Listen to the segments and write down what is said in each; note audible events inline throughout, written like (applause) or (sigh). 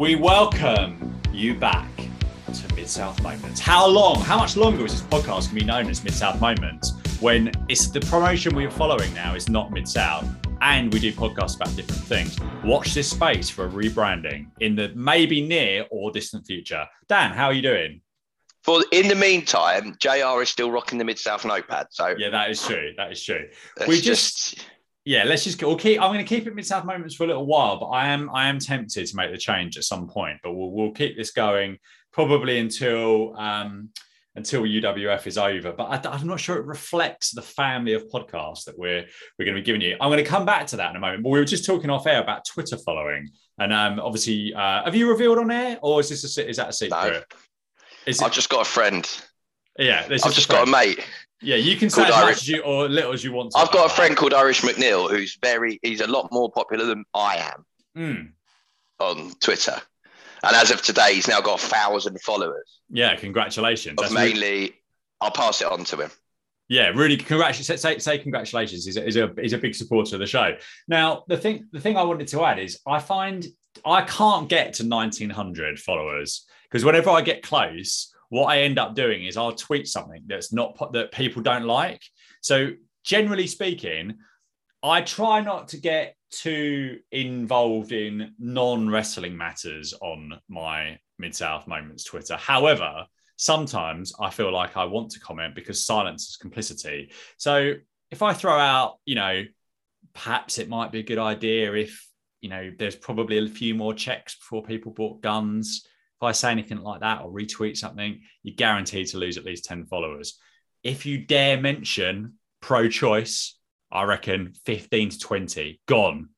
We welcome you back to Mid South Moments. How long, how much longer is this podcast going to be known as Mid South Moments when it's the promotion we are following now is not Mid South and we do podcasts about different things? Watch this space for a rebranding in the maybe near or distant future. Dan, how are you doing? For in the meantime, JR is still rocking the Mid South notepad. So Yeah, that is true. That is true. we just- Yeah, let's just we'll keep. I'm going to keep it mid south moments for a little while, but I am I am tempted to make the change at some point. But we'll we'll keep this going probably until um until UWF is over. But I, am not sure it reflects the family of podcasts that we're we're going to be giving you. I'm going to come back to that in a moment. But we were just talking off air about Twitter following, and um obviously, uh, have you revealed on air or is this a, is that a secret? Is I've just got a friend. yeah, I've just friend. got a mate. Yeah, you can say as much Irish- as you or little as you want. I've got a friend called Irish McNeil who's very he's a lot more popular than I am Mm. on Twitter. And as of today, he's now got a thousand followers. Yeah, congratulations. That's really- mainly, I'll pass it on to him. yeah, really congratulations. Say, say congratulations. He's a, he's a he's a big supporter of the show. Now, the thing the thing I wanted to add is I find I can't get to 1900 followers because whenever I get close, what I end up doing is I'll tweet something that's not that people don't like. So generally speaking, I try not to get too involved in non-wrestling matters on my Mid South Moments Twitter. However, sometimes I feel like I want to comment because silence is complicity. So if I throw out, you know, perhaps it might be a good idea if, you know, there's probably a few more checks before people bought guns. If I say anything like that or retweet something, you're guaranteed to lose at least 10 followers. If you dare mention pro choice, I reckon 15 to 20, gone,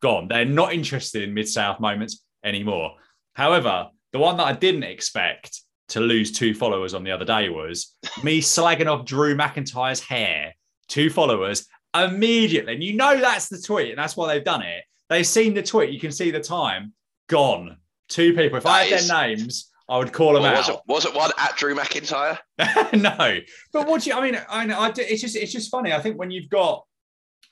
gone. They're not interested in Mid South moments anymore. However, the one that I didn't expect to lose two followers on the other day was (laughs) me slagging off Drew McIntyre's hair, two followers immediately. And you know that's the tweet, and that's why they've done it. They've seen the tweet, you can see the time, gone. Two people. If I had is- their names, I would call them Well, out. was, it, was it one at Drew McIntyre? (laughs) no, but what do you? I mean, I know. I, it's just it's just funny. I think when you've got,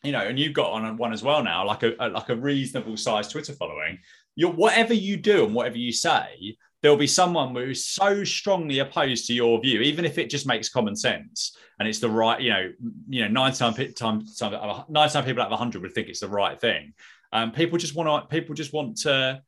you know, and you've got on one as well now, like a, a like a reasonable sized Twitter following. You're whatever you do and whatever you say, there'll be someone who's so strongly opposed to your view, even if it just makes common sense and it's the right. You know, you know, nine times times times nine times people out of hundred would think it's the right thing. Um, people just want to. People just want to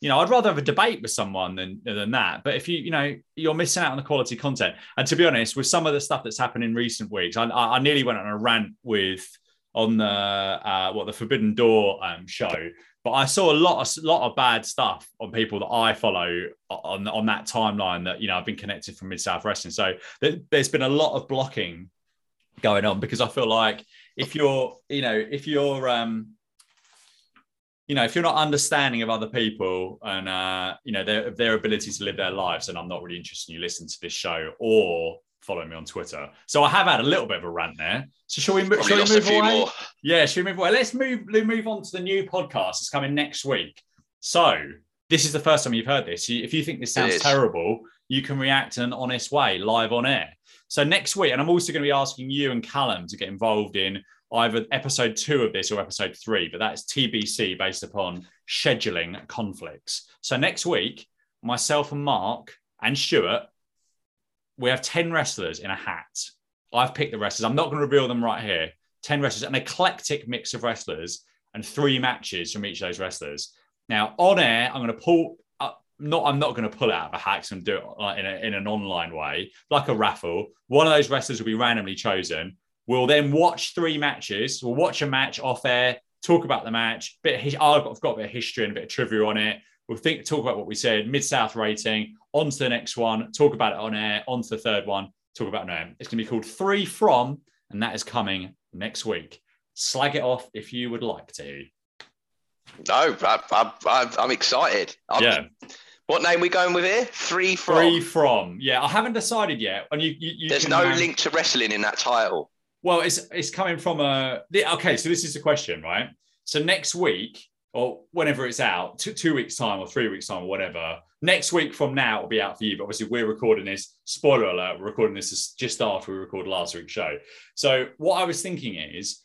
you know, I'd rather have a debate with someone than than that. But if you, you know, you're missing out on the quality content. And to be honest, with some of the stuff that's happened in recent weeks, I, I nearly went on a rant with on the uh, what the Forbidden Door um, show. But I saw a lot of lot of bad stuff on people that I follow on on that timeline that you know I've been connected from Mid South Wrestling. So there, there's been a lot of blocking going on because I feel like if you're, you know, if you're um you know, if you're not understanding of other people and uh, you know their their ability to live their lives, then I'm not really interested in you listening to this show or following me on Twitter. So I have had a little bit of a rant there. So shall we, Probably shall we move away? more. Yeah, should we move away? Let's move move on to the new podcast that's coming next week. So this is the first time you've heard this. If you think this sounds terrible, you can react in an honest way live on air. So next week, and I'm also going to be asking you and Callum to get involved in either episode two of this or episode three, but that's TBC based upon scheduling conflicts. So next week, myself and Mark and Stuart, we have 10 wrestlers in a hat. I've picked the wrestlers. I'm not going to reveal them right here. 10 wrestlers, an eclectic mix of wrestlers, and three matches from each of those wrestlers. Now, on air, I'm going to pull. Not, I'm not going to pull it out of a hat and do it in, a, in an online way, like a raffle. One of those wrestlers will be randomly chosen. We'll then watch three matches. We'll watch a match off air, talk about the match. Bit of, his- I've got, I've got a bit of history and a bit of trivia on it. We'll think, talk about what we said, mid south rating. On to the next one, talk about it on air. On to the third one, talk about it on air. It's going to be called Three From, and that is coming next week. Slag it off if you would like to. No, I, I'm excited. I'm- Yeah. What name we going with here? Three from. Three from. Yeah, I haven't decided yet. And you, you, you There's no um, link to wrestling in that title. Well, it's it's coming from a. the- Okay, so this is the question, right? So next week, or whenever it's out, two, two weeks time or three weeks time or whatever. Next week from now it'll be out for you. But obviously, we're recording this. Spoiler alert: we're recording this just after we recorded last week's show. So what I was thinking is,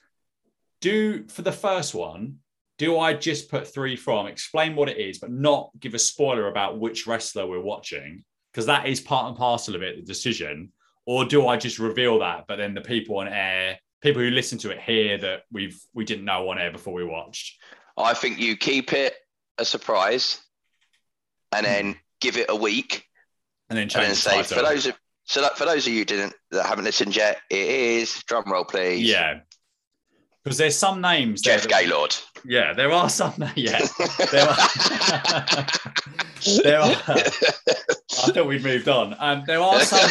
do for the first one, do I just put three from, explain what it is, but not give a spoiler about which wrestler we're watching? Because that is part and parcel of it, the decision. Or do I just reveal that, but then the people on air, people who listen to it hear that we've we didn't know on air before we watched? I think you keep it a surprise and then hmm. give it a week And then and change then the say title. for those of so that, for those of you didn't that haven't listened yet, it is drum roll please. Yeah. Because there's some names there Jeff that- Gaylord. Yeah, there are some. (laughs) Yeah, there are. (laughs) there are. I thought we'd moved on. Um, there are (laughs) some.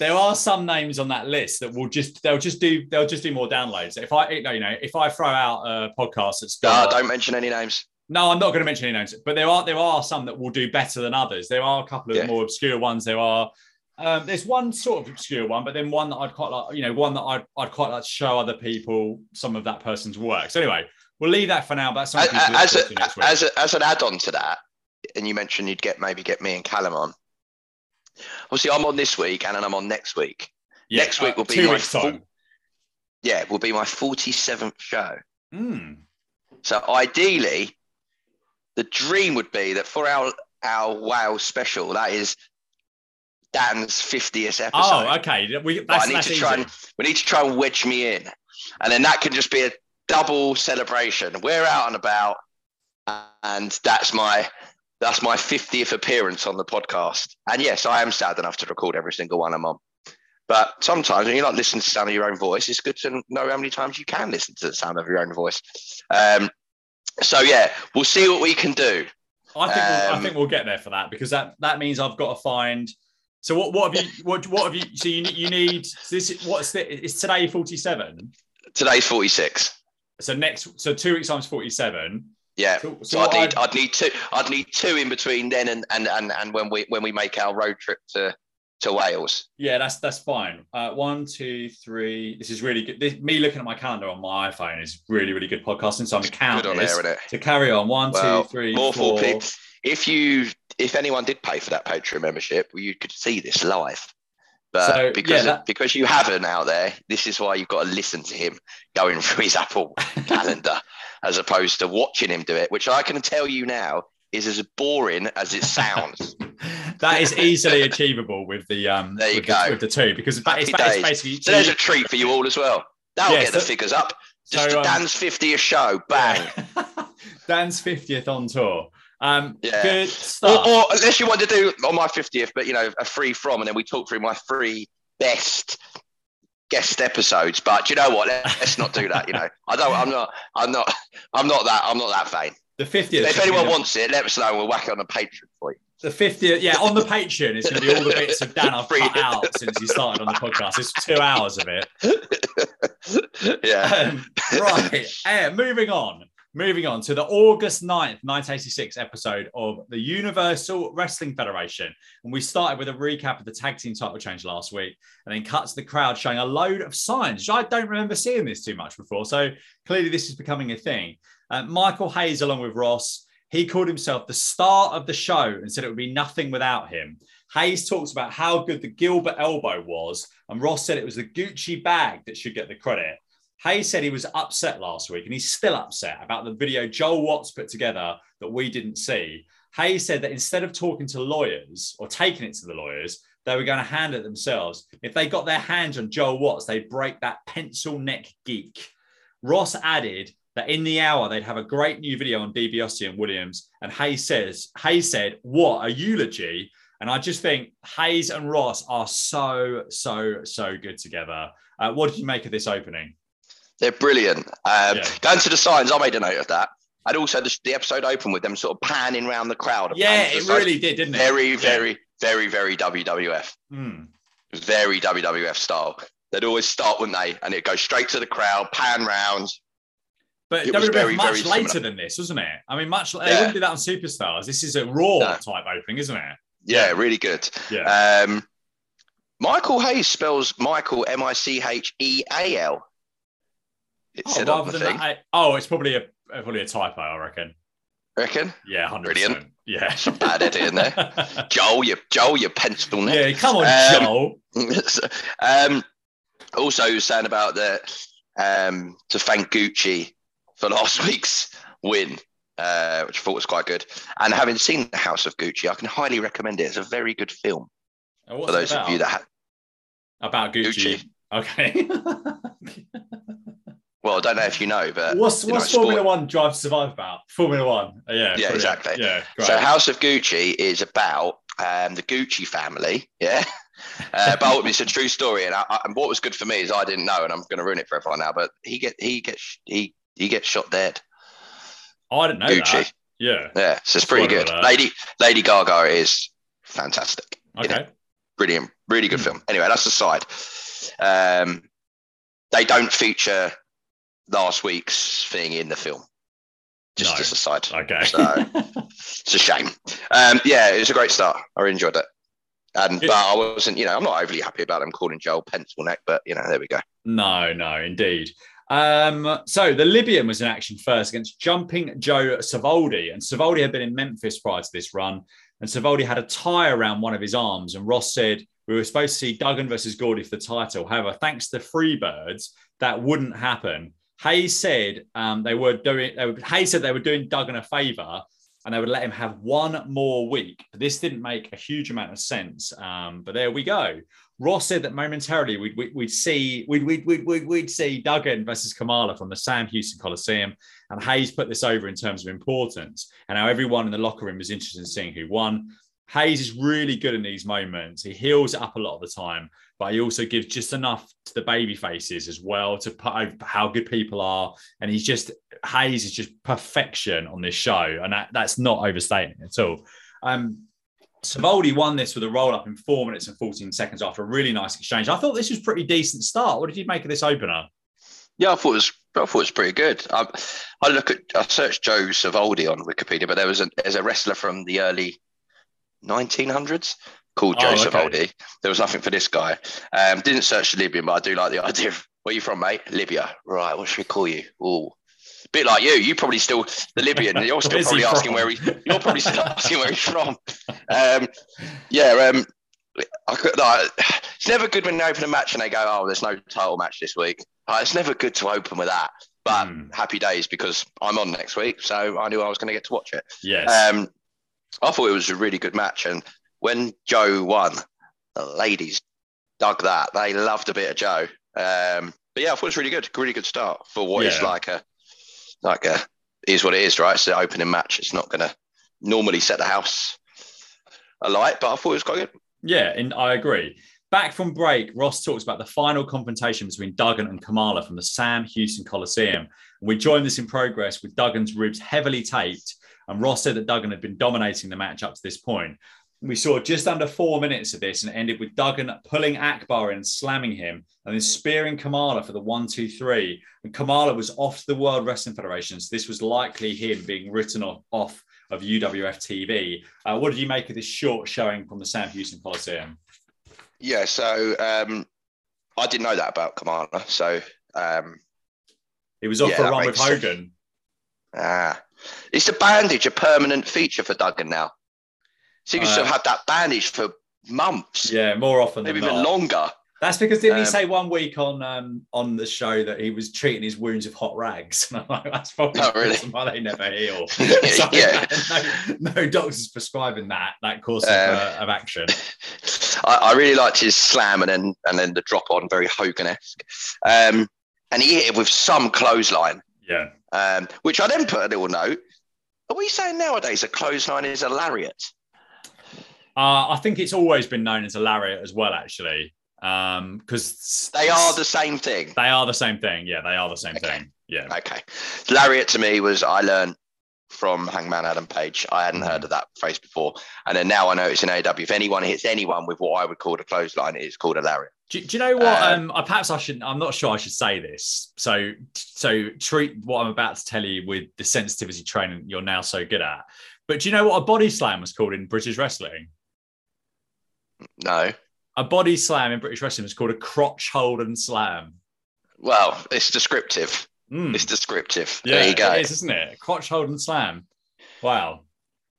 there are some names on that list that will just they'll just do they'll just do more downloads. If I you know if I throw out a podcast that's don't mention any names. no, I'm not going to mention any names, but there are there are some that will do better than others. There are a couple of Yeah. more obscure ones. There are. Um, there's one sort of obscure one, but then one that I'd quite like, you know, one that I'd, I'd quite like to show other people some of that person's work. So anyway, we'll leave that for now. But that's As, something to look as, a, as, a, as an add-on to that, and you mentioned you'd get maybe get me and Callum on. Obviously, I'm on this week, and then I'm on next week. Yeah, next week will be my full-. Yeah, will be my 47th show. Mm. So ideally, the dream would be that for our our Wales special, that is Dan's 50th episode. Oh, okay. We, that's, I need to easy. try and we need to try and wedge me in, and then that can just be a double celebration. We're out and about, and that's my that's my 50th appearance on the podcast. And yes, I am sad enough to record every single one I'm on. But sometimes when you're not listening to the sound of your own voice, it's good to know how many times you can listen to the sound of your own voice. Um, so yeah, we'll see what we can do. I think we'll, I Um, think we'll get there for that because that that means I've got to find. So what what have you what what have you? So you need you need so this. is- What's the? It's today forty seven. Today's 46. So next so two weeks times forty seven. Yeah. So, So what I'd need I'd- I'd need two I'd need two in between then and and and, and when we when we make our road trip to to Wales. Yeah, that's that's fine. Uh, one, two, three. This is really good. This, me looking at my calendar on my iPhone is really, really good podcasting. So I'm counting on there, isn't it? to carry on. One, Well, two, three, More four. If you if anyone did pay for that Patreon membership, well, you could see this live. But So, because yeah, that- because you haven't out there, this is why you've got to listen to him going (laughs) through his Apple (laughs) calendar as opposed to watching him do it, which I can tell you now is as boring as it sounds. (laughs) that is easily achievable with the um There you with, The, go. with the two because it's, it's, Happy ba- it's days. basically so there's a treat for you all as well. That'll Yeah, get the figures up. Just so, um, Dan's 50th show, bang. Dan's 50th on tour. Um, Yeah. Good Or, stuff. or unless you want to do on my 50th, but you know, a free from, and then we talk through my three best guest episodes. But you know what? Let- Let's not do that. You know, (laughs) I don't. I'm not. I'm not. I'm not that. I'm not that vain. the 50th. if anyone wants it, let us know. We'll whack it on the Patreon for you. the, the 50th, yeah, on the Patreon, it's going to be all the bits of Dan I've cut out (laughs) since he started on the podcast. It's two hours of it. (laughs) yeah. Um, right. Uh, moving on. Moving on to the August 9th, 1986 episode of the Universal Wrestling Federation. And we started with a recap of the tag team title change last week and then cut to the crowd showing a load of signs. I don't remember seeing this too much before. So clearly this is becoming a thing. Uh, Michael Hayes, along with Ross, he called himself the star of the show and said it would be nothing without him. Hayes talks about how good the Gilbert elbow was, and Ross said it was the Gucci bag that should get the credit. Hayes said he was upset last week, and he's still upset about the video Joel Watts put together that we didn't see. Hayes said that instead of talking to lawyers or taking it to the lawyers, they were going to handle it themselves. If they got their hands on Joel Watts, they'd break that pencil neck geek. Ross added that in the hour they'd have a great new video on DiBiase and Williams. And Hayes says, Hayes said, "What a eulogy!" And I just think Hayes and Ross are so, so, so good together. Uh, what did you make of this opening? They're brilliant. Um, Yeah. Going to the signs, I made a note of that. And also the, the episode opened with them sort of panning around the crowd. Yeah, it really did, didn't it? very, Yeah. very, very, very WWF. Mm. Very WWF style. They'd always start, wouldn't they? And it'd go straight to the crowd, pan round. But It was very, much very similar. later than this, wasn't it? I mean, much they Yeah. wouldn't do that on Superstars. This is a Raw No. type opening, isn't it? Yeah, really good. Yeah. Um, Michael Hayes spells Michael M I C H E A L. It Oh, said on the than thing. that, I- oh, it's probably a probably a typo, I reckon. Reckon? Yeah, hundred Brilliant. percent. Yeah, Some bad editing there. (laughs) Joel, you Joel, you pencil neck. yeah, come on, Um, Joel. (laughs) Um, also, saying about the um, to thank Gucci for for last (laughs) week's win, uh, which I thought was quite good. And having seen The House of Gucci, I can highly recommend it. It's a very good film for those about? of you that. Ha- about Gucci. Gucci. Okay. Well, I don't know if you know, but what's you know, what's sport- Formula One Drive to Survive about? Formula One. Uh, Yeah. brilliant. exactly. Yeah. Great. So House of Gucci is about um, the Gucci family, yeah. (laughs) Uh, but it's a true story, and, I, I, and what was good for me is I didn't know, and I'm going to ruin it for everyone now. But he get he gets he he gets shot dead. I didn't know Gucci, that. Yeah. yeah, so it's pretty good. Lady Lady Gaga is fantastic, Okay. brilliant, really good Hmm. film. Anyway, that's aside. Um, they don't feature last week's thing in the film. Just No. as a side. Okay. So- (laughs) It's a shame. Um, yeah, it was a great start. I really enjoyed it. And but I wasn't, you know, I'm not overly happy about them calling Joel pencil neck, but you know, there we go. No, no, indeed. Um, so the Libyan was in action first against jumping Joe Savoldi, and Savoldi had been in Memphis prior to this run, and Savoldi had a tie around one of his arms, and Ross said we were supposed to see Duggan versus Gordy for the title. However, thanks to Freebirds, that wouldn't happen. Hayes said um, they were doing. They were, Hayes said they were doing Duggan a favour, and they would let him have one more week. But this didn't make a huge amount of sense, um, but there we go. Ross said that momentarily we'd, we'd, we'd see we'd, we'd, we'd, we'd see Duggan versus Kamala from the Sam Houston Coliseum, and Hayes put this over in terms of importance, and how everyone in the locker room was interested in seeing who won. Hayes is really good in these moments. He heals up a lot of the time, but he also gives just enough to the baby faces as well to put over how good people are. And he's just Hayes is just perfection on this show, and that, that's not overstating at all. Um, Savoldi won this with a roll up in four minutes and 14 seconds after a really nice exchange. I thought this was pretty decent start. What did you make of this opener? Yeah, I thought it was. I thought it was pretty good. I, I look at. I searched Joe Savoldi on Wikipedia, but there was a there's a wrestler from the early 1900s called Oh, okay. Savoldi. There was nothing for this guy. Um, didn't search the Libyan, but I do like the (laughs) idea of where you from, mate? Libya. Right. What should we call you? Oh, bit like you. You probably still the Libyan. You're still (laughs) probably asking from? where he. You're probably still (laughs) asking where he's from. Um, yeah. Um, I could, like, it's never good when they open a match and they go, "Oh, there's no title match this week." Uh, it's never good to open with that. But Hmm. happy days because I'm on next week, so I knew I was going to get to watch it. Yes. Um, I thought it was a really good match, and when Joe won, the ladies dug that. They loved a bit of Joe. Um, but yeah, I thought it was really good. Really good start for what is Yeah. like a like a is what it is, right? It's the opening match. It's not going to normally set the house alight, but I thought it was quite good. Yeah, and I agree. Back from break, Ross talks about the final confrontation between Duggan and Kamala from the Sam Houston Coliseum. And We joined this in progress with Duggan's ribs heavily taped, and Ross said that Duggan had been dominating the match up to this point. We saw just under four minutes of this and it ended with Duggan pulling Akbar in and slamming him and then spearing Kamala for the one, two, three. And Kamala was off to the World Wrestling Federation. So this was likely him being written off, off of UWF TV. Uh, what did you make of this short showing from the Sam Houston Coliseum? Yeah, so um, I didn't know that about Kamala. So um, It was off Yeah, for a run with. Hogan. ah, is the bandage a permanent feature for Duggan now? Seems to Uh, have had that bandage for months, Yeah, more often than maybe even not. longer. That's because didn't he Um, say one week on um, on the show that he was treating his wounds with hot rags? (laughs) And I'm like, that's probably Oh, really? why they never heal. (laughs) Yeah, So, yeah. no, no doctors prescribing that that course of, Um, uh, of action. (laughs) I, I really liked his slam and then and then the drop on, very Hogan esque. Um, and he hit it with some clothesline, Yeah, um, which I then put a little note. Are we saying nowadays a clothesline is a lariat? Uh, I think it's always been known as a lariat as well, actually, because They are the same thing. they are the same thing. Yeah, they are the same Okay. thing. Yeah, Okay. Lariat to me was I learned from Hangman Adam Page. I hadn't heard of that phrase before. And then now I know it's an AEW. If anyone hits anyone with what I would call a clothesline, it's called a lariat. Do, do you know what? Uh, um, I- perhaps I shouldn't. I'm not sure I should say this. So, so treat what I'm about to tell you with the sensitivity training you're now so good at. But do you know what a body slam was called in British wrestling? No. A body slam in British wrestling is called a crotch hold and slam. Well, it's descriptive. Mm. It's descriptive. Yeah, there you go. it is, isn't it? Crotch hold and slam. Wow.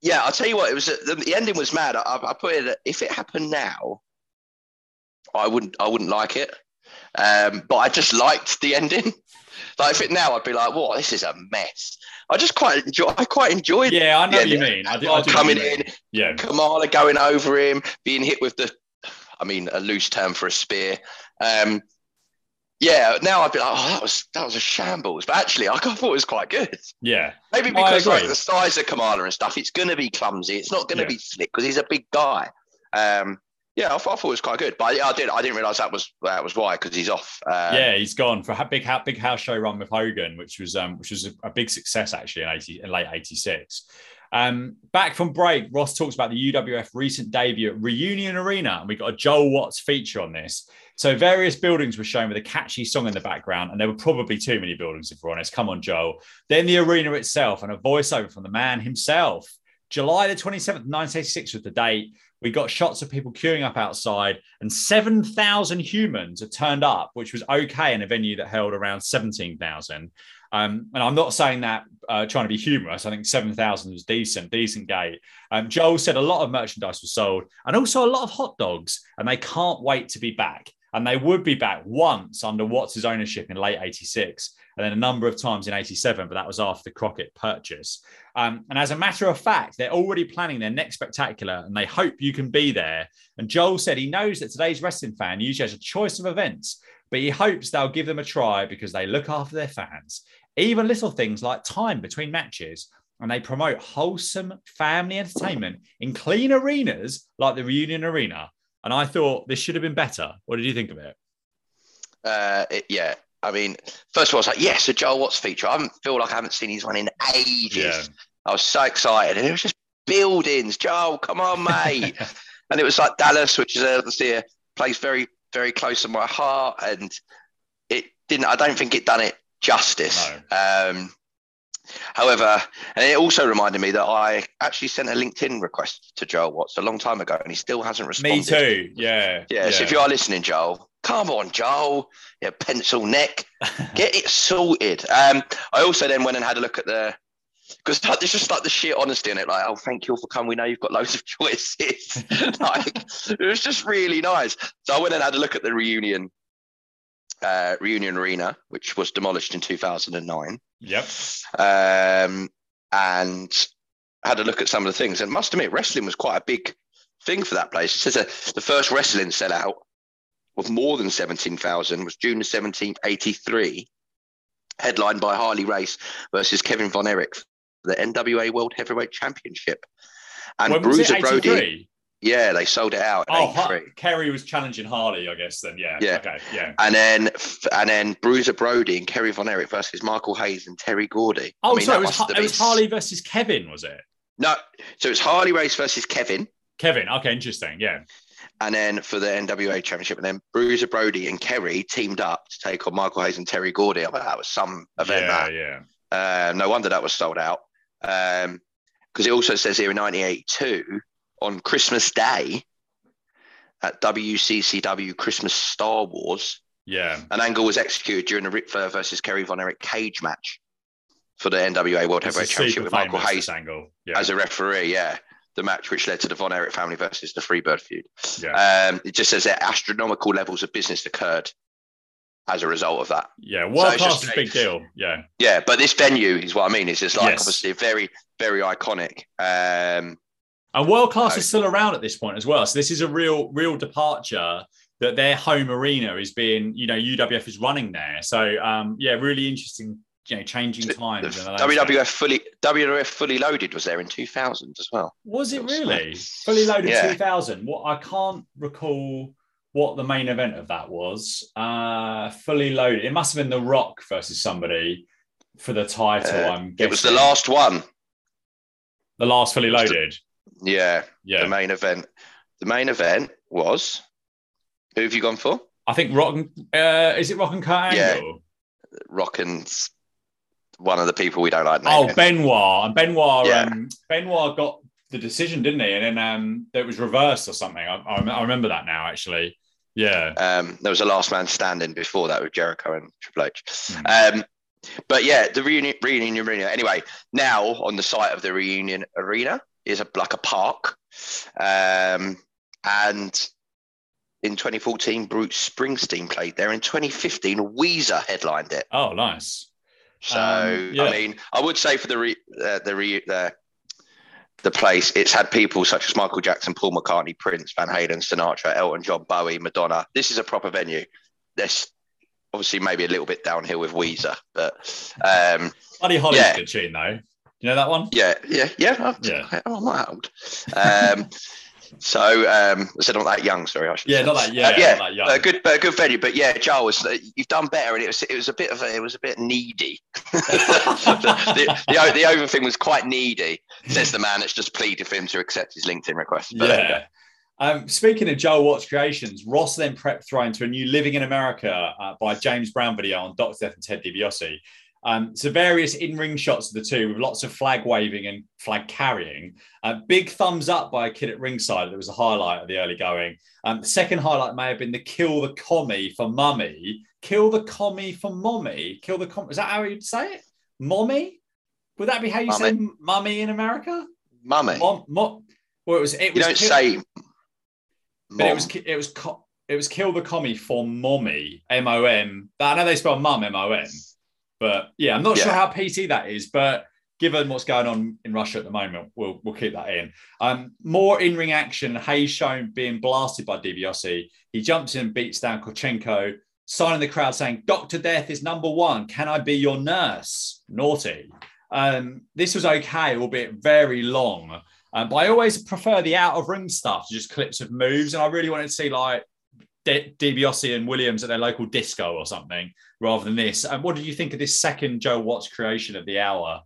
Yeah, I'll tell you what. It was the, the ending was mad. I, I put it. If it happened now, I wouldn't. I wouldn't like it. Um, but I just liked the ending. (laughs) Like if it now, I'd be like, "What? This is a mess." I just quite enjoy. I quite enjoyed. Yeah, I know what you mean. I do, I do coming in, Yeah, Kamala going over him, being hit with the, I mean, a loose term for a spear. Um, yeah, now I'd be like, oh, that was that was a shambles. But actually, I thought it was quite good. yeah, Maybe because like the size of Kamala and stuff, it's going to be clumsy. It's not going to Yeah. be slick because he's a big guy. Um, yeah, I thought, I thought it was quite good. But yeah, I did. I didn't realize that was that was why because he's off. Uh, yeah. He's gone for a big big house show run with Hogan, which was um, which was a, a big success actually in eighty in late eighty six. Um, back from break, Ross talks about the UWF recent debut at Reunion Arena, and we got a Joel Watts feature on this. So various buildings were shown with a catchy song in the background, and there were probably too many buildings, if we're honest. Come on, Joel. Then the arena itself and a voiceover from the man himself. July the 27th, 1986 was the date. We got shots of people queuing up outside, and 7,000 humans had turned up, which was okay in a venue that held around 17,000. Um, and I'm not saying that uh, trying to be humorous. I think 7,000 was decent, decent gate. Um, Joel said a lot of merchandise was sold and also a lot of hot dogs, and they can't wait to be back. And they would be back once under Watts' ownership in late 86, and then a number of times in 87, but that was after the Crockett purchase. Um, and as a matter of fact, they're already planning their next spectacular, and they hope you can be there. And Joel said he knows that today's wrestling fan usually has a choice of events, but he hopes they'll give them a try because they look after their fans. Even little things like time between matches, and they promote wholesome family entertainment in clean arenas like the Reunion Arena. And I thought this should have been better. What did you think of it? Uh, it- yeah. I mean, first of all, I was like, yes, a Joel Watts feature. I haven't feel like I haven't seen his one in ages. Yeah. I was so excited, and it was just buildings. Joel, come on, mate. (laughs) and it was like Dallas, which is obviously a place very, very close to my heart, and it didn't. I don't think it done it justice. Um, however, and it also reminded me that I actually sent a LinkedIn request to Joel Watts a long time ago, and he still hasn't responded. Me too. Yeah. Yeah, so if you are listening, Joel, come on, Joel, yeah, pencil neck, (laughs) get it sorted. Um, I also then went and had a look at the because (laughs) there's just like the sheer honesty in it, like, oh, thank you all for coming. We know you've got loads of (laughs) choices. like, it was just really nice. So I went and had a look at the reunion, uh, reunion arena, which was demolished in 2009, Yep. um, and had a look at some of the things. And must admit, wrestling was quite a big thing for that place. It says that the first wrestling sellout of more than 17,000 was June the 17th, 83, headlined by Harley Race versus Kevin Von Erich for the NWA World Heavyweight Championship. And when? Bruiser Brody, 83? Yeah, they sold it out Oh, Ha- Kerry was challenging Harley, I guess. Then, yeah. Yeah. Okay. Yeah. And then, and then Bruiser Brody and Kerry Von Erich versus Michael Hayes and Terry Gordy. Oh, I mean, sorry. It was, Ha- it was Harley versus Kevin, was it? No, so it's Harley Race versus Kevin. Kevin. Okay. Interesting. Yeah. And then for the NWA Championship, and then Bruiser Brody and Kerry teamed up to take on Michael Hayes and Terry Gordy. I mean, that was some event. yeah. that. Yeah. Uh, no wonder that was sold out. Because it also says here in 1982, on Christmas Day at WCCW Christmas Star Wars, Yeah. an angle was executed during the Ric Flair versus Kerry Von Erich cage match for the NWA World Heavyweight Championship with Michael Hayes angle. Yeah. as a referee. Yeah. The match which led to the Von Erich family versus the Freebird feud. yeah. Um, it just says that astronomical levels of business occurred as a result of that. yeah. World it's class just is a big deal. Yeah. Yeah, but this venue is what I mean. It's just like Yes. obviously very, very iconic. Um, And world class is still around at this point as well. So this is a real, real departure that their home arena is being, you know, UWF is running there. So um, yeah, really interesting, you know, changing times. WWF fully WWF fully loaded was there in 2000 as well. Was it It was really fully loaded Yeah. 2000? What I can't recall what the main event of that was. Uh, fully loaded. It must have been The Rock versus somebody for the title. Uh, I'm It was the last one. the last fully it was the- loaded. Yeah, yeah, the main event. The main event was who have you gone for? I think Rock. and- Uh, is it Rock and Kurt Yeah. Rock and one of the people we don't like Oh, naming. Benoit. And Benoit, Yeah. um, Benoit got the decision, didn't he? And then um, it was reversed or something. I, I, I remember that now, actually. Yeah. Um, there was a last man standing before that with Jericho and Triple H. Hmm. Um, but yeah, the reunion, reunion arena. Anyway, now on the site of the reunion arena is a like a park, um, and in 2014, Bruce Springsteen played there. In 2015, Weezer headlined it. Oh, nice. So um, yeah. I mean, I would say for the re, uh, the re, the the place, it's had people such as Michael Jackson, Paul McCartney, Prince, Van Halen, Sinatra, Elton John, Bowie, Madonna. This is a proper venue. This obviously maybe a little bit downhill with Weezer, but um, Buddy Holly's yeah. good tune though. You know that one? Yeah, yeah, yeah. yeah. Oh, I'm not old. Um, (laughs) So um, I said I'm not that young. Sorry, I should. Yeah, say. not that. Yeah, uh, yeah. That young. A good, a good venue. But yeah, Charles, uh, you've done better, and it was it was a bit of a, it was a bit needy. (laughs) the, the, the, over thing was quite needy. Says the man that's just pleaded for him to accept his LinkedIn request. But yeah. Um, speaking of Joe Watts creations, Ross then prepped throwing to a new Living in America uh, by James Brown video on Dr. Death and Ted DiBiase. Um, so various in-ring shots of the two with lots of flag waving and flag carrying. Uh, big thumbs up by a kid at ringside. That was a highlight of the early going. Um, the second highlight may have been the kill the commie for mummy. Kill the commie for mommy. Kill the com. Is that how you'd say it? Mommy? Would that be how you mummy. say mummy in America? Mummy. Mom, mom, well, it was. It you was don't kill, say. But it was. It was. It was kill the commie for mommy. M O M. I know they spell mum M O M. But yeah, I'm not yeah. sure how PT that is, but given what's going on in Russia at the moment, we'll we'll keep that in. Um, more in ring action. Hayes shown being blasted by DiBiase. He jumps in and beats down Korchenko, signing the crowd saying, "Doctor Death is number one. Can I be your nurse?" Naughty. Um, this was okay, albeit very long. Um, but I always prefer the out of ring stuff to just clips of moves, and I really wanted to see like D- DiBiase and Williams at their local disco or something rather than this. And what did you think of this second Joe Watts creation of the hour?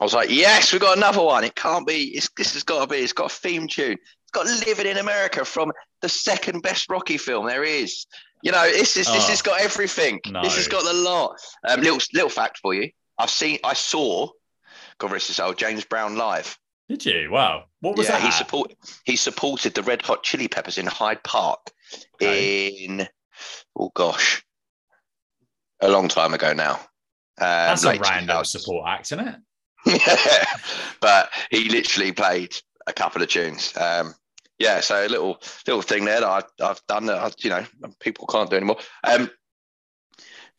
I was like, yes, we've got another one. It can't be. This has got to be. It's got a theme tune. It's got "Living in America" from the second best Rocky film there is. You know, this is oh, this has got everything. No. This has got the lot. Um, little little fact for you. I've seen. I saw. God rest his soul. James Brown live. Did you? Wow. What was yeah, that? He support. He supported the Red Hot Chili Peppers in Hyde Park okay. in. Oh gosh, a long time ago now. Um, That's a random support act, isn't it? yeah, (laughs) but he literally played a couple of tunes. Um, yeah, so a little little thing there that I, have done that I, you know people can't do anymore. Um,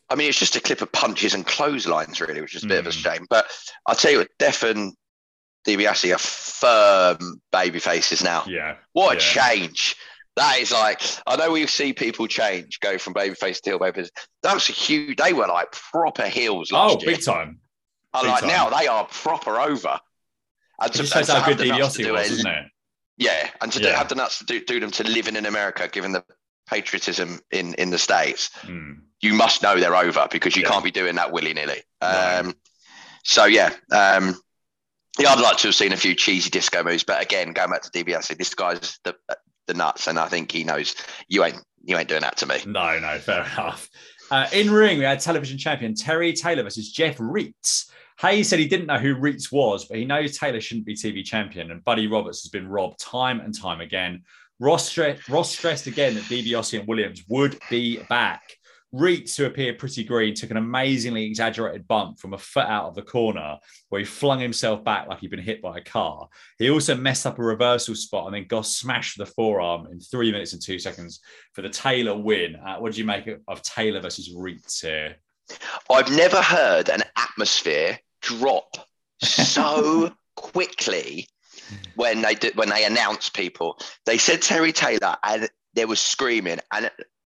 I mean, it's just a clip of punches and clotheslines, really, which is a bit mm. of a hmm. shame. But I'll tell you what, Def and DiBiase are firm baby faces now. Yeah. What a change. That is like I know we see people change, go from babyface to heel babyface. That was a huge. They were like proper heels. last oh, big time. I like time. now they are proper over. And to, it just how good DiBiase was, isn't it? Yeah, and to yeah. do, have the nuts to do, do them to living in America, given the patriotism in in the states, mm. you must know they're over because you yeah. can't be doing that willy nilly. Um, So yeah, um, yeah, I'd like to have seen a few cheesy disco moves, but again, going back to DiBiase, this guy's the the nuts, and I think he knows you ain't you ain't doing that to me. No, no, fair enough. Uh, in ring, we had television champion Terry Taylor versus Jeff Raitz. Hayes said he didn't know who Raitz was, but he knows Taylor shouldn't be TV champion, and Buddy Roberts has been robbed time and time again. Ross, stre- Ross stressed again that DiBiase and Williams would be back. Raitz, who appeared pretty green, took an amazingly exaggerated bump from a foot out of the corner where he flung himself back like he'd been hit by a car. He also messed up a reversal spot and then got smashed with the forearm in three minutes and two seconds for the Taylor win. Uh, what did you make of Taylor versus Raitz here? I've never heard an atmosphere drop so (laughs) quickly when they did when they announced people. They said Terry Taylor and there was screaming. And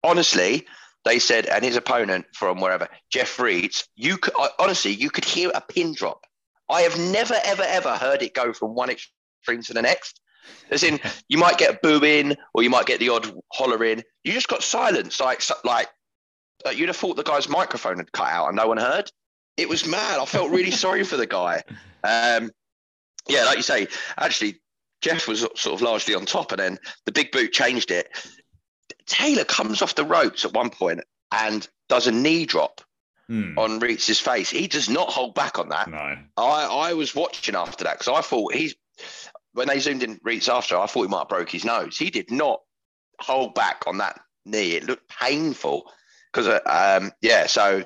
honestly, they said, and his opponent from wherever, Jeff Raitz, you could honestly, you could hear a pin drop. I have never, ever, ever heard it go from one extreme to the next. As in, (laughs) you might get booing or you might get the odd hollering. You just got silence, like like uh, you'd have thought the guy's microphone had cut out and no one heard. It was mad. I felt really (laughs) sorry for the guy. Um, yeah, like you say, actually, Jeff was sort of largely on top, and then the big boot changed it. Taylor comes off the ropes at one point and does a knee drop hmm. on Raitz's face. He does not hold back on that. No. I, I was watching after that because I thought he's when they zoomed in Raitz after, I thought he might have broke his nose. He did not hold back on that knee. It looked painful because uh, um, yeah. So,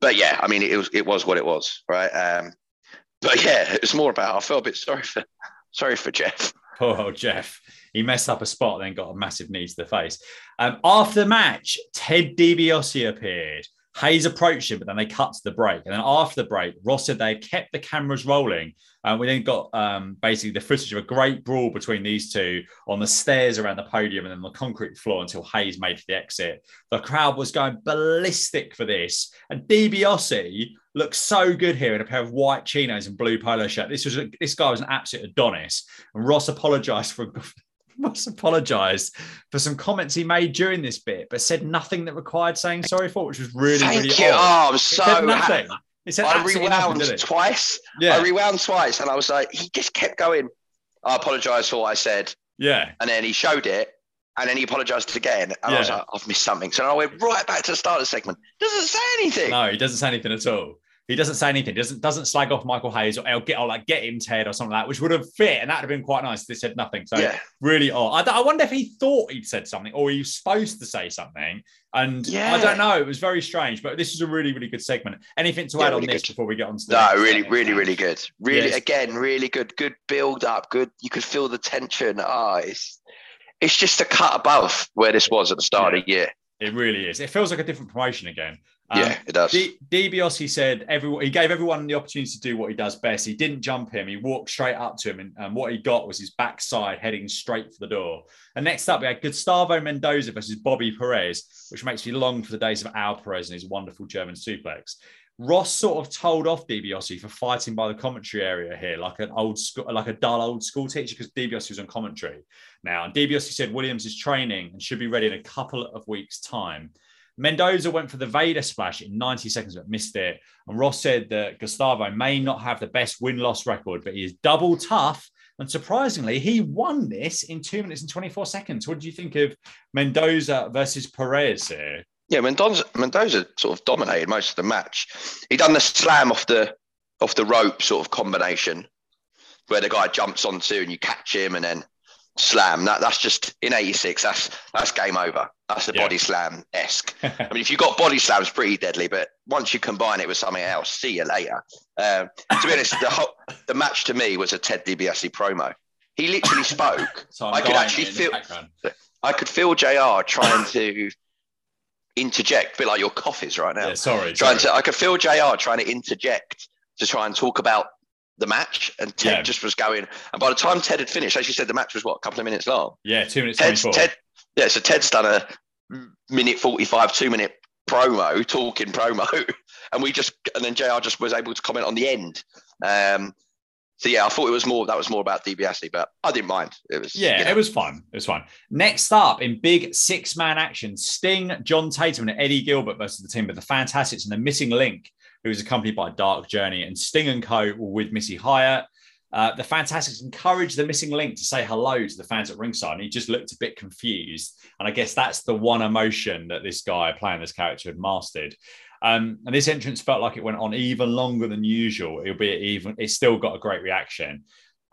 but yeah, I mean, it was it was what it was, right? Um, but yeah, (laughs) it was more about I felt a bit sorry for sorry for Jeff. Poor (laughs) old Jeff. He messed up a spot, then got a massive knee to the face. Um, after the match, Ted DiBiase appeared. Hayes approached him, but then they cut to the break. And then after the break, Ross said they kept the cameras rolling. And we then got um, basically the footage of a great brawl between these two on the stairs around the podium and then the concrete floor until Hayes made for the exit. The crowd was going ballistic for this. And DiBiase looked so good here in a pair of white chinos and blue polo shirt. This was this guy was an absolute Adonis. And Ross apologized for (laughs) Ross apologised for some comments he made during this bit, but said nothing that required saying sorry for, which was really, Thank really you. odd. Oh, I'm so happy. He said I absolutely nothing, rewound twice. Yeah, I rewound twice, and I was like, he just kept going. I apologise for what I said, yeah, and then he showed it, and then he apologised again, and I was like, I've missed something. So I went right back to the start of the segment. Doesn't say anything. no, he doesn't say anything at all. He doesn't say anything. Doesn't doesn't slag off Michael Hayes or, or get or like get him Ted or something like that, which would have fit and that'd have been quite nice. if They said nothing. So Yeah, really odd. I, I wonder if he thought he'd said something or he was supposed to say something. And Yeah. I don't know. It was very strange, but this is a really, really good segment. Anything to Yeah, add on really this good. before we get on to the no, really, segment? really, really good. Really, Yes. again, really good. Good build up. Good. You could feel the tension. Ah, it's it's just a cut above where this was at the start of the year. It really is. It feels like a different promotion again. Um, yeah, it does. D- DiBiase said everyone he gave everyone the opportunity to do what he does best. He didn't jump him. He walked straight up to him, and, and what he got was his backside heading straight for the door. And next up, we had Gustavo Mendoza versus Bobby Perez, which makes me long for the days of Al Perez and his wonderful German suplex. Ross sort of told off DiBiase for fighting by the commentary area here, like an old school, like a dull old school teacher, because DiBiase was on commentary now. And DiBiase said Williams is training and should be ready in a couple of weeks' time. Mendoza went for the Vader splash in 90 seconds but missed it. And Ross said that Gustavo may not have the best win loss record, but he is double tough. And surprisingly, he won this in two minutes and 24 seconds. What do you think of Mendoza versus Perez here? Yeah, Mendoza, Mendoza sort of dominated most of the match. He done the slam off the off the rope sort of combination, where the guy jumps onto and you catch him and then slam. That that's just in '86. That's that's game over. That's a Yeah. body slam esque. (laughs) I mean, if you've got body slams, pretty deadly, but once you combine it with something else, see you later. Um, to be honest, the whole, the match to me was a Ted DiBiase promo. He literally spoke. (laughs) So I'm could actually feel- I could feel JR trying to interject, a bit like your is right now Yeah, sorry. trying sorry. to I could feel JR trying to interject to try and talk about the match and Ted Yeah. just was going and by the time Ted had finished as you said the match was what a couple of minutes long yeah, two minutes Ted's Ted yeah so Ted's done a minute 45 two minute promo talking promo (laughs) and we just and then JR just was able to comment on the end um so yeah I thought it was more that was more about DiBiase but I didn't mind it was Yeah, you know, it was fun. It was fun. Next up in big six man action, Sting, John Tatum, and Eddie Gilbert versus the team of the Fantastics and the Missing Link, who was accompanied by Dark Journey. And Sting and Co. were with Missy Hyatt. Uh, the Fantastics encouraged the Missing Link to say hello to the fans at ringside, and he just looked a bit confused. And I guess that's the one emotion that this guy playing this character had mastered. Um, and this entrance felt like it went on even longer than usual, It'll be even it still got a great reaction.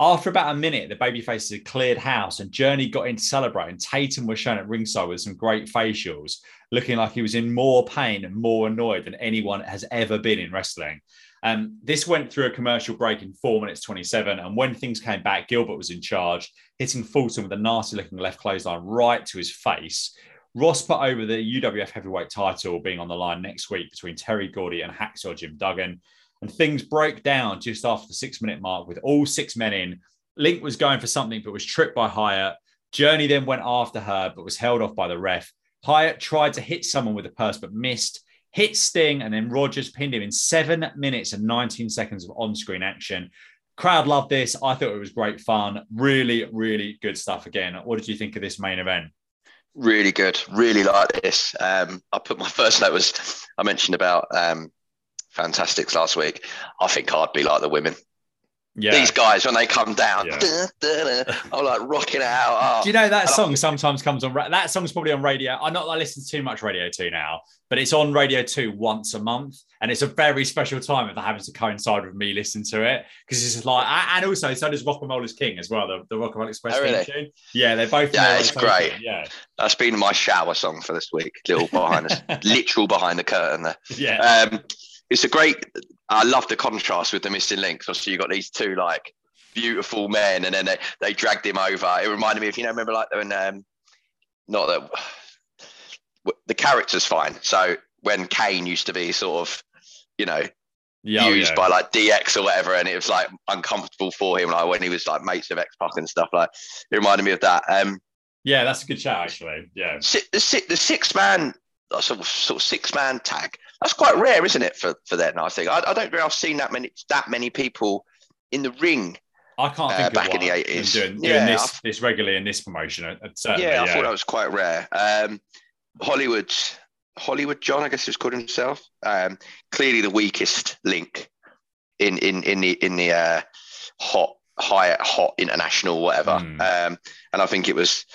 After about a minute, the babyfaces had cleared house and Journey got in to celebrate. And Tatum was shown at ringside with some great facials, looking like he was in more pain and more annoyed than anyone has ever been in wrestling. Um, this went through a commercial break in four minutes 27. And when things came back, Gilbert was in charge, hitting Fulton with a nasty looking left clothesline right to his face. Ross put over the UWF heavyweight title being on the line next week between Terry Gordy and Hacksaw Jim Duggan. And things broke down just after the six minute mark with all six men in. Link was going for something but was tripped by Hyatt. Journey then went after her but was held off by the ref. Hyatt tried to hit someone with a purse but missed, hit Sting, and then Rogers pinned him in seven minutes and 19 seconds of on screen action. Crowd loved this. I thought it was great fun. Really, really good stuff again. What did you think of this main event? really good really like this um I put my (laughs) first note was I mentioned about um Fantastics last week. I think I'd be like the women. Yeah. These guys, when they come down, Yeah. duh, duh, duh, I'm like rocking it out. Oh, Do you know that And I- song sometimes comes on? ra- That song's probably on radio. I'm not. I listen to too much Radio Two now, but it's on Radio Two once a month, and it's a very special time if that happens to coincide with me listening to it because it's just like, a- and also so does Rock and Roll is King as well, the, the Rock and Roll Express Oh, really? tune. Yeah, they're both. Yeah, it's great. Yeah, that's been my shower song for this week. Little behind the (laughs) literal behind the curtain there. yeah, Um, it's a great. I love the contrast with the missing links. Obviously, you got these two like beautiful men, and then they, they dragged him over. It reminded me of you know remember like when um, not that the character's fine. So when Kane used to be sort of you know yeah, oh, used yeah. by like DX or whatever, and it was like uncomfortable for him, like when he was like mates of X Pac and stuff. Like it reminded me of that. Um, yeah, that's a good shout actually. Yeah, the the six man sort of sort of six man tag. That's quite rare, isn't it, for for that? I think I, I don't think I've seen that many that many people in the ring. I can't think uh, back in the eighties doing, doing yeah, this this regularly in this promotion. Uh, yeah, yeah, I thought that was quite rare. Um, Hollywood Hollywood John, I guess he's called himself. Um, clearly the weakest link in in in the in the uh, hot high hot international whatever. Mm. Um, and I think it was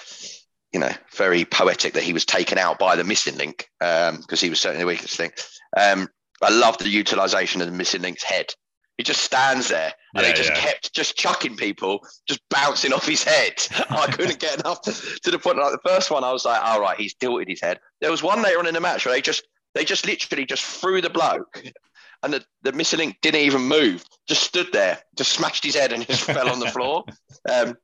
you know very poetic that he was taken out by the missing link because um, he was certainly the weakest link. Um, I love the utilization of the missing link's head. He just stands there and yeah, he just yeah. kept just chucking people, just bouncing off his head. (laughs) I couldn't get enough to, to, the point. Like the first one, I was like, "All right, he's tilted his head." There was one later on in the match where they just they just literally just threw the bloke, and the, the missing link didn't even move, just stood there, just smashed his head and just (laughs) fell on the floor. Um,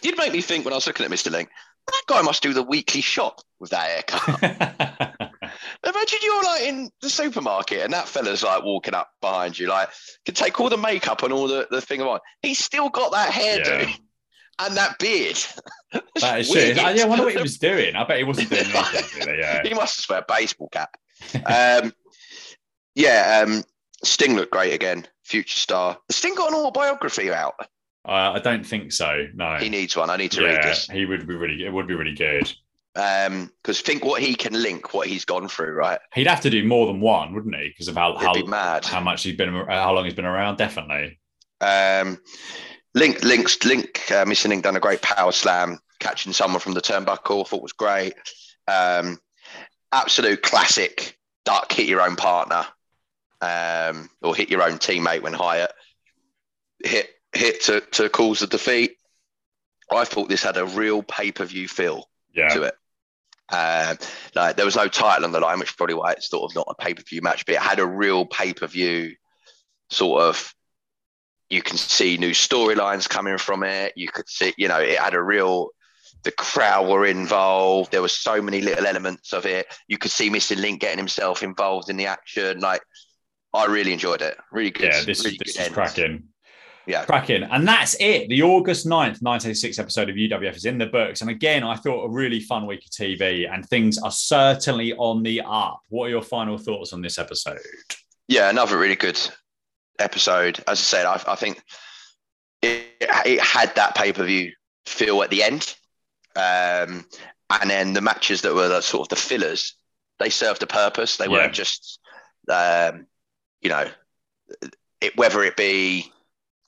did make me think when I was looking at Mr. Link, that guy must do the weekly shop with that haircut. (laughs) Imagine you're like in the supermarket and that fella's like walking up behind you, like can take all the makeup and all the, the thing on. He's still got that hairdo. Yeah. And that beard. that is shit. Yeah, I wonder what he was doing. I bet he wasn't doing nothing. Really, yeah. (laughs) he must have wear a baseball cap. um, yeah, um, Sting looked great again. Future star. Sting got an autobiography out. Uh, I don't think so. No, he needs one. I need to yeah, read this. He would be really. It would be really good. Um, because think what he can link, what he's gone through, right? He'd have to do more than one, wouldn't he? Because of how how, mad. how much he's been, how long he's been around. Definitely. Um, Link, Link's Link, uh, Missing Link done a great power slam, catching someone from the turnbuckle. Thought was great. Um, absolute classic. Duck, hit your own partner, um, or hit your own teammate when Hyatt hit hit to, to cause the defeat. I thought this had a real pay per view feel yeah. to it. Um, like there was no title on the line, which is probably why it's sort of not a pay per view match, but it had a real pay per view sort of. You can see new storylines coming from it. You could see, you know, it had a real. The crowd were involved. There were so many little elements of it. You could see Mr. Link getting himself involved in the action. Like, I really enjoyed it. Really good. Yeah, this, really this is end. cracking. Yeah. Cracking. And that's it. The August 9th, 1986 episode of UWF is in the books. And again, I thought a really fun week of TV and things are certainly on the up. What are your final thoughts on this episode? Yeah, another really good episode. As I said, I, I think it, it, had that pay per view feel at the end. Um, and then the matches that were the, sort of the fillers, they served a purpose. They yeah. weren't just, um, you know, it, whether it be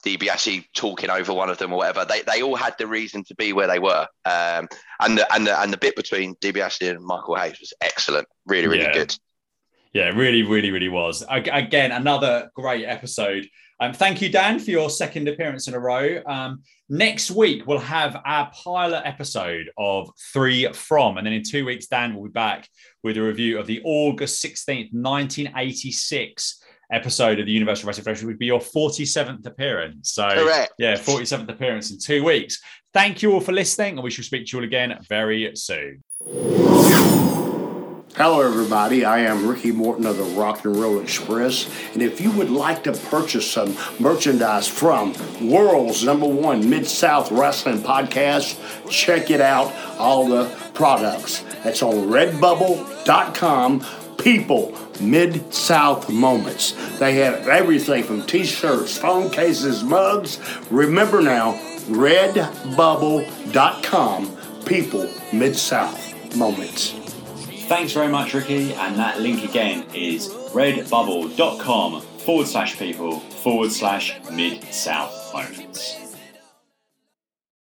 DiBiase talking over one of them or whatever. They, they all had the reason to be where they were. Um, and the and the and the bit between DiBiase and Michael Hayes was excellent. Really, really yeah. good. Yeah, really, really, really was. Again, another great episode. Um, thank you, Dan, for your second appearance in a row. Um, next week, we'll have our pilot episode of Three From. And then in two weeks, Dan will be back with a review of the August 16th, 1986 episode of the Universal Wrestling Federation would be your 47th appearance. So, Correct. yeah, 47th appearance in two weeks. Thank you all for listening, and we shall speak to you all again very soon. Hello, everybody. I am Ricky Morton of the Rock and Roll Express. And if you would like to purchase some merchandise from world's number one Mid South Wrestling podcast, check it out. All the products. That's on redbubble.com. People Mid South Moments. They have everything from t shirts, phone cases, mugs. Remember now, redbubble.com. People Mid South Moments. Thanks very much, Ricky. And that link again is redbubble.com forward slash people forward slash mid south moments.